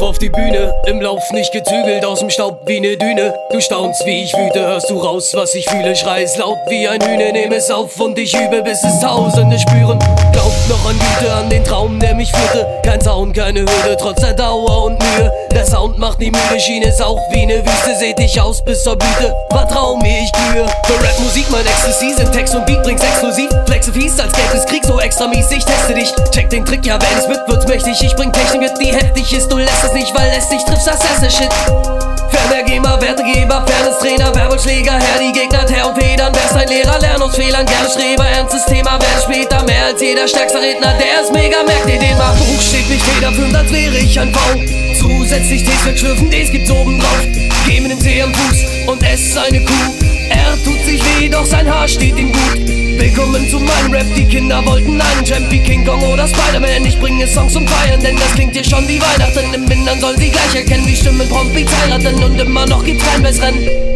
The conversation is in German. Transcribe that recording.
auf die Bühne, im Lauf nicht gezügelt, aus dem Staub wie ne Düne. Du staunst, wie ich wüte, hörst du raus, was ich fühle, schreist laut wie ein Hühner, nehm es auf und ich übe, bis es Tausende spüren. Glaubt noch an Güte, an den Traum, der mich führte. Kein Zaun, keine Hürde, trotz der Dauer und Mühe. Der Sound macht nie müde, schien es auch wie ne Wüste, seht dich aus bis zur Blüte. Vertrau mir, ich glühe. Für Rap-Musik mein Ecstasy sind Text und Beat bringt's exklusiv. Flexe fies, als gäbe es Krieg, so extra mies, ich. Check den Trick, ja, wenn es wird, wird's mächtig. Ich bring Technik mit, die heftig ist, du lässt es nicht, weil lässt dich triffst, das erste Shit. Ferner GEMA, Wertegeber, Fairness Trainer, Werbeschläger, Herr, die Gegner, Teer und Federn. Wer ist ein Lehrer, lern aus Fehlern, gerne Streber, ernstes Thema, werde später mehr als jeder stärkste Redner, der ist mega, merkt ihr den mal. Buch steht nicht federführend, als wäre ich ein V. Zusätzlich Ds wegschlürfen, Ds gibt's oben drauf. Geben den Tee am Fuß und es ist eine Kuh. Er tut sich weh, doch sein Haar steht ihm gut. Willkommen zu meinem Rap, die Kinder wollten einen Champ wie King Kong oder Spider-Man. Ich bringe Songs zum Feiern, denn das klingt hier schon wie Weihnachten. Im Mindern sollen sie gleich erkennen, wie Stimmen prompt wie heiraten und immer noch gibt's keinen besseren.